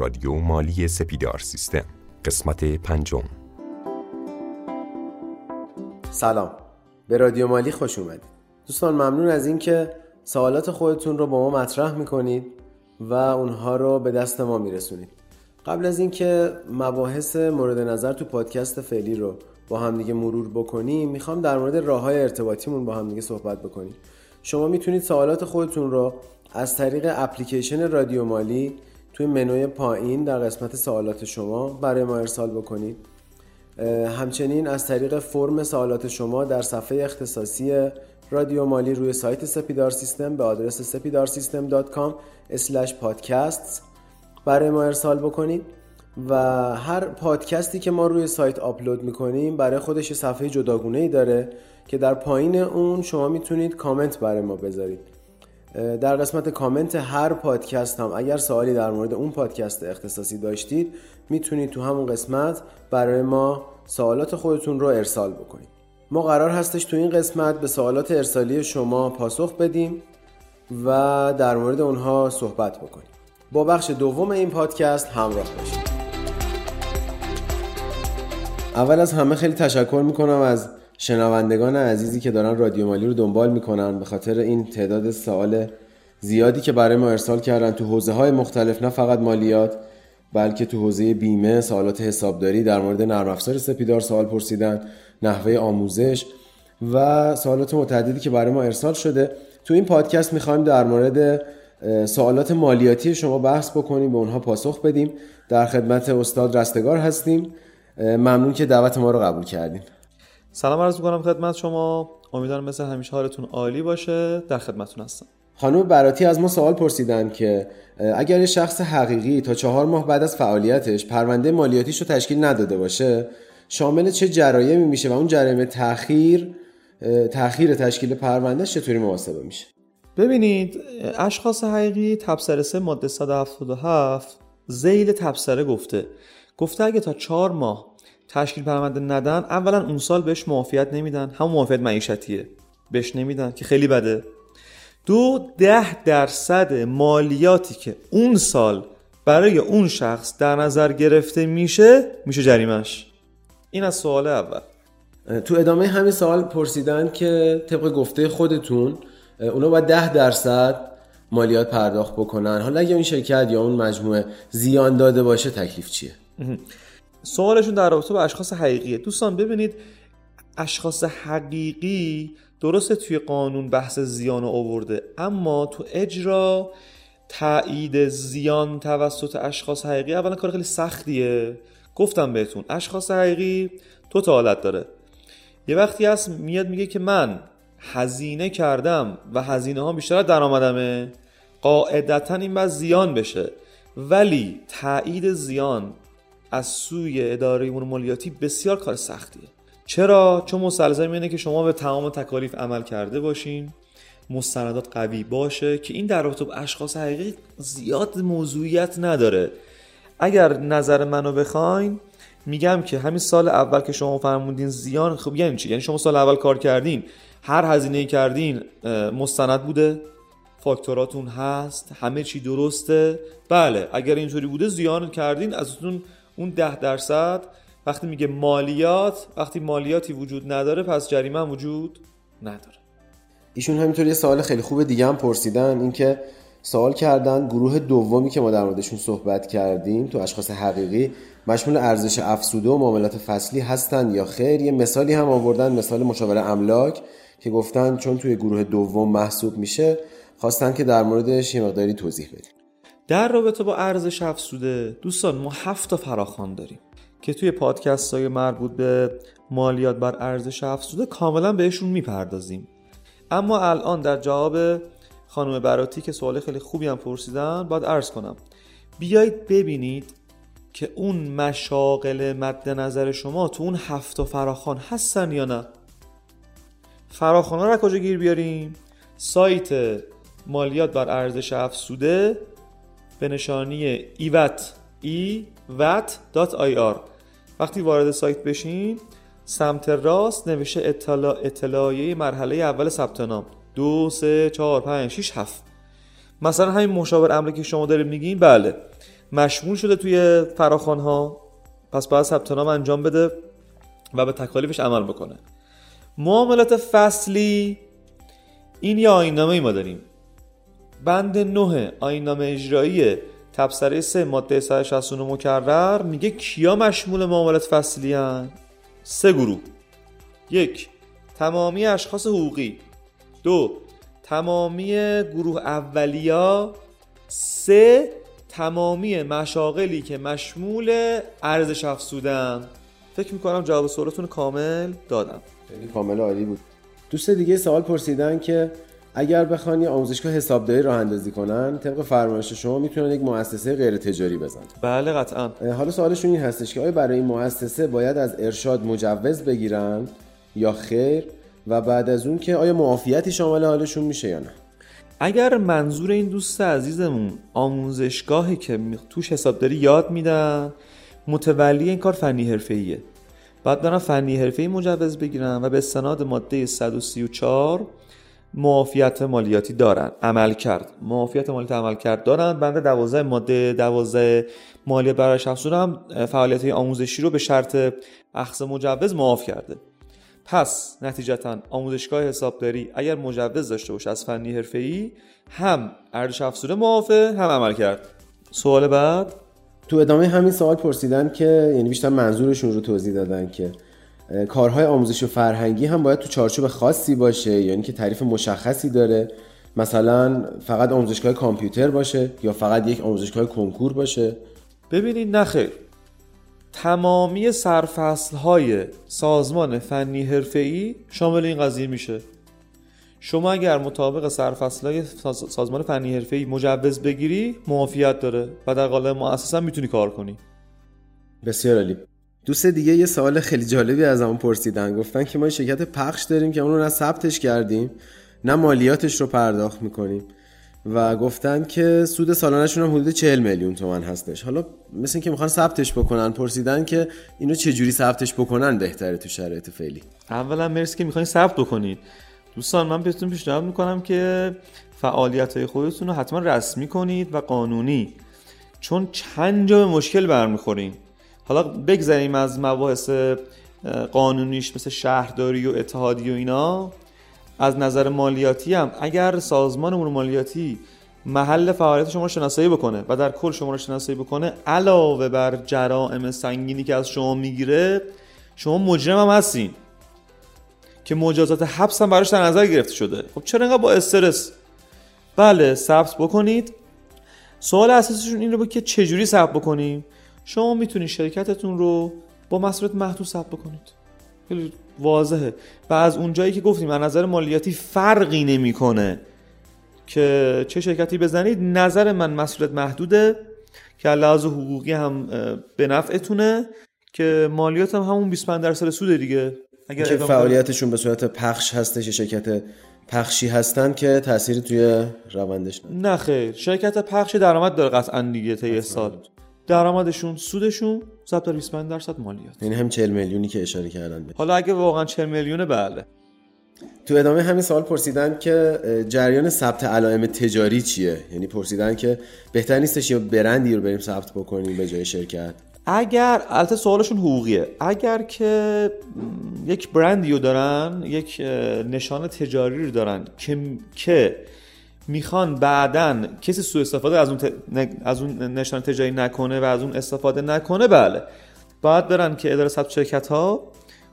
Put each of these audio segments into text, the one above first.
رادیو مالی سپیدار سیستم. قسمت پنجم. سلام. به رادیو مالی خوش اومدید. دوستان ممنون از اینکه سوالات خودتون رو با ما مطرح می‌کنید و اونها رو به دست ما میرسونید. قبل از اینکه مباحث مورد نظر تو پادکست فعلی رو با همدیگه مرور بکنیم می‌خوام در مورد راه های ارتباطیمون با همدیگه صحبت بکنیم. شما می‌تونید سوالات خودتون رو از طریق اپلیکیشن رادیو مالی توی منوی پایین در قسمت سوالات شما برای ما ارسال بکنید. همچنین از طریق فرم سوالات شما در صفحه اختصاصی رادیو مالی روی سایت سپیدار سیستم به آدرس سپیدارسیستم.com podcasts برای ما ارسال بکنید و هر پادکستی که ما روی سایت آپلود می‌کنیم برای خودش صفحه جداگونه ای داره که در پایین اون شما می‌تونید کامنت برای ما بذارید. در قسمت کامنت هر پادکست هم اگر سوالی در مورد اون پادکست اختصاصی داشتید می‌تونید تو همون قسمت برای ما سوالات خودتون رو ارسال بکنید. ما قرار هستش تو این قسمت به سوالات ارسالی شما پاسخ بدیم و در مورد اونها صحبت بکنیم. با بخش دوم این پادکست همراه باشید. اول از همه خیلی تشکر می‌کنم از شنوندگان عزیزی که دارن رادیو مالی رو دنبال می‌کنن به خاطر این تعداد سوال زیادی که برای ما ارسال کردن تو حوزه های مختلف نه فقط مالیات بلکه تو حوزه بیمه سوالات حسابداری در مورد نرم افزار سپیدار سوال پرسیدن نحوه آموزش و سوالات متعددی که برای ما ارسال شده. تو این پادکست می‌خوایم در مورد سوالات مالیاتی شما بحث بکنیم به اونها پاسخ بدیم. در خدمت استاد رستگار هستیم. ممنون که دعوت ما رو قبول کردیم سلام عرض می‌کنم خدمت شما. امیدوارم مثل همیشه حالتون عالی باشه. در خدمتتون هستم. خانم براتی از ما سوال پرسیدن که اگر شخص حقیقی تا چهار ماه بعد از فعالیتش پرونده مالیاتیش رو تشکیل نداده باشه شامل چه جرایمی میشه و اون جرایم تاخیر تاخیر تشکیل پرونده چطوری محاسبه میشه؟ ببینید اشخاص حقیقی تبصره 3 ماده 177 زیل تبصره گفته. گفته اگه تا چهار ماه تشکیل پرونده ندن اولا اون سال بهش معافیت نمیدن. همون معافیت معیشتیه. بهش نمیدن که خیلی بده. دو ده درصد مالیاتی که اون سال برای اون شخص در نظر گرفته میشه میشه جریمش این از سوال اول. تو ادامه همین سوال پرسیدن که طبق گفته خودتون اونا باید ده درصد مالیات پرداخت بکنن. حالا اگه این شرکت یا اون مجموعه زیان داده باشه تکلیف چیه؟ سوالشون در رابطه با اشخاص حقیقیه. دوستان ببینید اشخاص حقیقی درسته توی قانون بحث زیان آورده اما تو اجرا تایید زیان توسط اشخاص حقیقی اولا کار خیلی سختیه. گفتم بهتون اشخاص حقیقی تو تا حالت داره. یه وقتی هست میاد میگه که من هزینه کردم و هزینه ها بیشتر درآمدمه قاعدتا این باید زیان بشه. ولی تایید زیان از سوی اداره امور مالیاتی بسیار کار سختیه. چرا؟ چون مستلزم اینه که شما به تمام تکالیف عمل کرده باشین مستندات قوی باشه که این در رابطه با اشخاص حقیقی زیاد موضوعیت نداره. اگر نظر منو بخواین میگم که همین سال اول که شما فرمودین زیان خب یعنی چی؟ یعنی شما سال اول کار کردین هر هزینه کردین مستند بوده فاکتوراتون هست همه چی درسته. بله اگر اینطوری بوده زیان کردین از اون ده درصد وقتی میگه مالیات وقتی مالیاتی وجود نداره پس جریمه وجود نداره. ایشون همینطور یه سوال خیلی خوب دیگه هم پرسیدن اینکه سوال کردن گروه دومی که ما در موردشون صحبت کردیم تو اشخاص حقیقی مشمول ارزش افسوده و معاملات فصلی هستن یا خیر؟ یه مثالی هم آوردن مثال مشاور املاک که گفتن چون توی گروه دوم محسوب میشه خواستن که در موردش یه مقداری توضیح بدیم. در رابطه با ارزش افزوده دوستان ما هفت تا فراخوان داریم که توی پادکست های مربوط به مالیات بر ارزش افزوده کاملا بهشون می‌پردازیم. اما الان در جواب خانم براتی که سوال خیلی خوبی هم پرسیدن باید ارز کنم. بیایید ببینید که اون مشاغل مد نظر شما تو اون هفت فراخان هستن یا نه. فراخان رو کجا گیر بیاریم؟ سایت مالیات بر ارزش افزوده به نشانی ایوت ای وقتی وارد سایت بشین سمت راست نوشته اطلاع اطلاعیه مرحله اول ثبت نام. دو سه چهار پنج شیش هفت. مثلا همین مشاور امری که شما دارید میگین بله. مشمول شده توی فراخوان ها پس باید ثبت نام انجام بده و به تکالیفش عمل بکنه. معاملات فصلی. این یه آینامه ای ما داریم. بند 9 آینامه اجرایی تبصره 3 ماده 169 مکرر میگه کیا مشمول معاملات فصلی هن؟ سه گروه. یک تمامی اشخاص حقوقی. دو تمامی گروه اولیا. سه تمامی مشاغلی که مشمول ارزش افزودن. فکر می‌کنم جواب سوالتون کامل دادم. خیلی کامل عالی بود. دوست دیگه سوال پرسیدن که اگر بخوان یه آموزشگاه حسابداری راه اندازی کنن طبق فرمایش شما می‌تونن یک مؤسسه غیر تجاری بزنن. بله قطعا. حالا سوالشون این هستش که آیا برای این مؤسسه باید از ارشاد مجوز بگیرن یا خیر؟ و بعد از اون که آیا معافیتی شامل حالشون میشه یا نه؟ اگر منظور این دوست عزیزمون آموزشگاهی که توش حسابداری یاد میدن متولی این کار فنی حرفه‌ایه. بعد برن فنی حرفه‌ای مجوز بگیرن و به استناد ماده 134 معافیت مالیاتی دارن. عمل کرد. معافیت مالیاتی عمل کرد. دارن. بند 12 ماده 12 مالیات برای شخص هم فعالیت آموزشی رو به شرط اخذ مجوز معاف کرده. پس نتیجتا آموزشگاه حسابداری اگر مجوز داشته باشه از فنی حرفه‌ای هم ارزش افزوده معافه هم عمل کرد. سوال بعد؟ تو ادامه همین سوال پرسیدن که یعنی بیشتر منظورشون رو توضیح دادن که کارهای آموزشی و فرهنگی هم باید تو چارچوب خاصی باشه یعنی که تعریف مشخصی داره. مثلا فقط آموزشگاه کامپیوتر باشه یا فقط یک آموزشگاه کنکور باشه؟ ببینید نخیر تمامی سرفصل های سازمان فنی حرفه‌ای شامل این قضیه میشه. شما اگر مطابق سرفصل های سازمان فنی حرفه‌ای مجوز بگیری معافیت داره و در قالب مؤسسه می‌تونی کار کنی. بسیار عالی. دوست دیگه یه سوال خیلی جالبی از همون پرسیدن. گفتن که ما شرکت پخش داریم که اون رو نه ثبتش کردیم نه مالیاتش رو پرداخت می‌کنیم. و گفتن که سود سالانهشون هم حدود 40 میلیون تومن هستش. حالا مثل اینکه می‌خوان ثبتش بکنن پرسیدن که اینو چه جوری ثبتش بکنن بهتره تو شرایط فعلی. اولا مرسی که می‌خواین ثبت بکنید دوستان من بهتون پیشنهاد می‌کنم که فعالیت های خودتون رو حتما رسمی کنید و قانونی. چون چند جا به مشکل برمیخورین. حالا بگذاریم از مباحث قانونیش مثل شهرداری و اتحادی و اینا. از نظر مالیاتی هم اگر سازمان امور مالیاتی محل فعالیت شما رو شناسایی بکنه و در کل شما رو شناسایی بکنه علاوه بر جرائم سنگینی که از شما می‌گیره شما مجرم هم هستین که مجازات حبس هم براش در نظر گرفته شده. خب چرا انقدر با استرس؟ بله ثبت بکنید. سوال اساسشون این رو که چجوری ثبت بکنیم؟ شما می‌تونید شرکتتون رو با مسئولیت محدود ثبت بکنید. خیلی واضحه. و از اونجایی که گفتیم از نظر مالیاتی فرقی نمی‌کنه که چه شرکتی بزنید. نظر من مسئولیت محدوده که لحاظ حقوقی هم به نفعتونه که مالیات هم همون 25 درصد سود دیگه. اگر که فعالیتشون به صورت پخش هستش شرکت پخشی هستن که تأثیری توی روندش نه خیر. شرکت پخش درآمد داره قطعا دیگه طی سال. درآمدشون سودشون ضرب در 25 درصد مالیات. یعنی هم 40 میلیونی که اشاره کردن به. حالا اگه واقعا 40 میلیونه بله. تو ادامه همین سوال پرسیدن که جریان ثبت علائم تجاری چیه؟ یعنی پرسیدن که بهتر نیستش یه برندی رو بریم ثبت بکنیم به جای شرکت. اگر البته سوالشون حقوقیه. اگر که یک برندی رو دارن یک نشان تجاری رو دارن که که می‌خوان بعدا کسی سوء استفاده از اون, از اون نشان تجاری نکنه و از اون استفاده نکنه بله. باید برن که اداره ثبت شرکت ها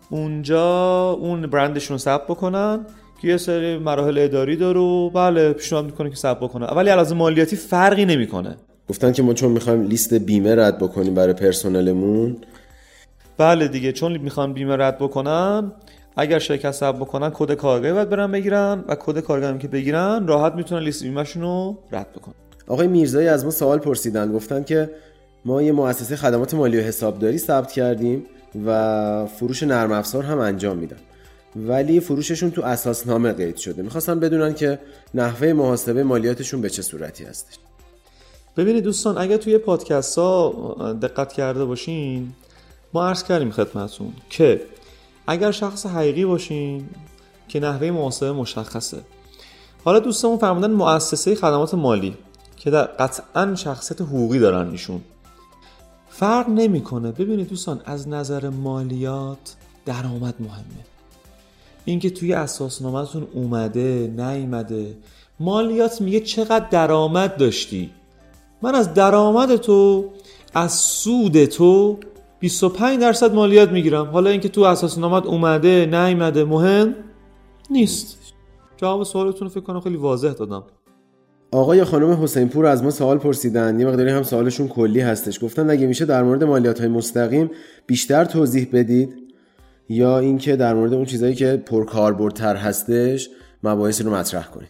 اونجا اون برندشون ثبت بکنن که یه سری مراحل اداری داره و بله پیشنهاد می‌کنه که ثبت بکنه ولی از مالیاتی فرقی نمی‌کنه. گفتن که ما چون می‌خوایم لیست بیمه رد بکنیم برای پرسنلمون. بله دیگه چون می‌خوان بیمه رد بکنن اگر شرکت ثبت بکنن کد کارگاهی باید برن بگیرن و کد کارگاهی که بگیرن راحت می‌تونن لیست بیمهشون رو رد بکنن. آقای میرزایی از ما سوال پرسیدن گفتن که ما یه مؤسسه خدمات مالی و حسابداری ثبت کردیم و فروش نرم افزار هم انجام میدن. ولی فروششون تو اساسنامه قید شده. می‌خواستن بدونن که نحوه محاسبه مالیاتشون به چه صورتی هستش. ببینید دوستان اگر توی پادکست ها دقت کرده باشین ما عرض کردیم خدمتون که اگر شخص حقیقی باشین که نحوه محاسبه مشخصه. حالا دوستمون فرمودن مؤسسه خدمات مالی که در قطعا شخصیت حقوقی دارن ایشون. فرق نمی‌کنه. ببینید دوستان از نظر مالیات درآمد مهمه. اینکه توی اساسنامهتون اومده نیومده مالیات میگه چقدر درآمد داشتی. من از درآمد تو از سود تو 25 درصد مالیات می‌گیرم. حالا اینکه تو اساسنامت اومده نیومده مهم نیست. جواب سوالتون رو فکر کنم خیلی واضح دادم. آقای خانم حسین پور از ما سوال پرسیدن. یه مقداری هم سوالشون کلی هستش. گفتن اگه میشه در مورد مالیات های مستقیم بیشتر توضیح بدید یا اینکه در مورد اون چیزایی که پرکاربردتر هستش مباحثی رو مطرح کنید.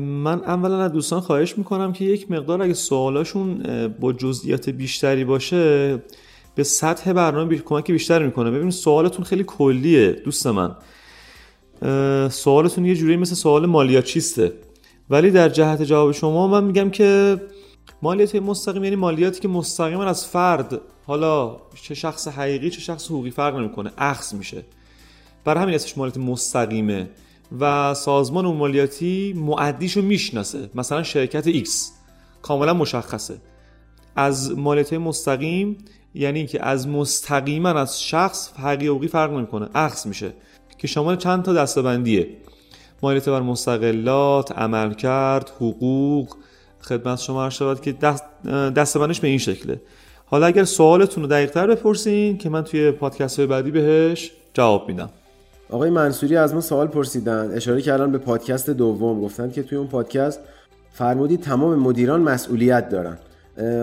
من اولا از دوستان خواهش می‌کنم که یک مقدار اگه سوالاشون با جزئیات بیشتری باشه به سطح برنامه بی... کمک بیشتر می‌کنه. ببینید سوالتون خیلی کلیه دوست من. سوالتون یه جوری مثل سوال مالیاچیسته ولی در جهت جواب شما من میگم که مالیات مستقیم یعنی مالیاتی که مستقیما از فرد حالا چه شخص حقیقی چه شخص حقوقی فرق نمی‌کنه اخذ میشه. برای همین اسمش مالیات مستقیمه و سازمان اون مالیاتی معدیشو می‌شناسه. مثلا شرکت X کاملا مشخصه. از مالیات مستقیم یعنی که از مستقیما از شخص حقیقی فرق نمی‌کنه اخذ میشه که شامل چند تا دستبندیه. مالیات بر مستقلات عملکرد حقوق. خدمت شما عرض شود که دست دستبندش به این شکله. حالا اگر سوالتون رو دقیق تر بپرسین که من توی پادکست های بعدی بهش جواب میدم. آقای منصوری از ما سوال پرسیدن. اشاره کردن به پادکست دوم. گفتن که توی اون پادکست فرمودید تمام مدیران مسئولیت دارن.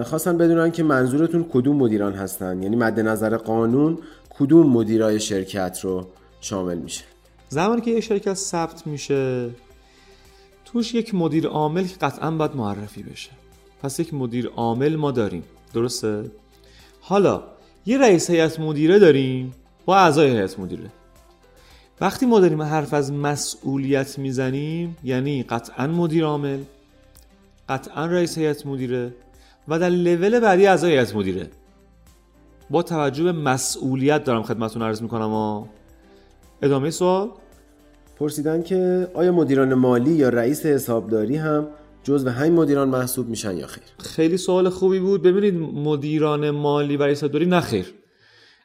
خواستن بدونن که منظورتون کدوم مدیران هستن. یعنی مد نظر قانون کدوم مدیرای شرکت رو شامل میشه؟ زمانی که یه شرکت ثبت میشه توش یک مدیر عامل که قطعا باید معرفی بشه. پس یک مدیر عامل ما داریم. درسته؟ حالا یه رئیس هیئت مدیره داریم. با اعضای هیئت مدیره. وقتی ما داریم حرف از مسئولیت می‌زنیم یعنی قطعا مدیر عامل قطعا رئیس هیئت مدیره و در لول بعدی اعضای هیئت مدیره. با توجه به مسئولیت دارم خدمتتون عرض می‌کنم و ادامه سوال؟ پرسیدن که آیا مدیران مالی یا رئیس حسابداری هم جزو همین مدیران محسوب میشن یا خیر؟ خیلی سوال خوبی بود. ببینید مدیران مالی و رئیس حسابداری نه خیر.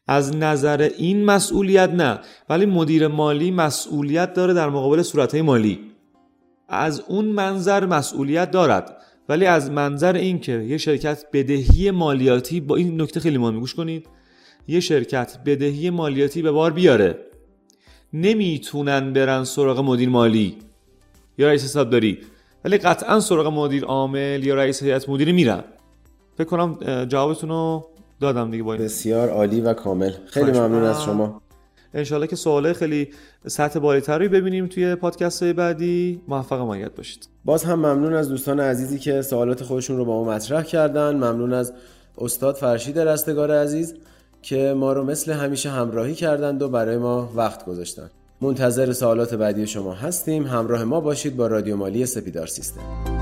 از نظر این مسئولیت نه. ولی مدیر مالی مسئولیت داره در مقابل صورتهای مالی. از اون منظر مسئولیت دارد. ولی از منظر این که یه شرکت بدهی مالیاتی با این نکته خیلی مهمه گوش کنید. یه شرکت بدهی مالیاتی به بار بیاره. نمی‌تونن برن سراغ مدیر مالی. یا رئیس حسابداری ولی قطعا سراغ مدیر عامل یا رئیس هیئت مدیره میرن. فکر کنم جوابتون رو دادم دیگه با این. بسیار عالی و کامل. خیلی ممنون از شما. انشالله که سواله خیلی سطح بالاتری ببینیم توی پادکست بعدی. موفق مایت باشید. باز هم ممنون از دوستان عزیزی که سوالات خودشون رو با ما مطرح کردن. ممنون از استاد فرشید رستگار عزیز که ما رو مثل همیشه همراهی کردند و برای ما وقت گذاشتن. منتظر سوالات بعدی شما هستیم. همراه ما باشید با رادیو مالی سپیدار سیستم.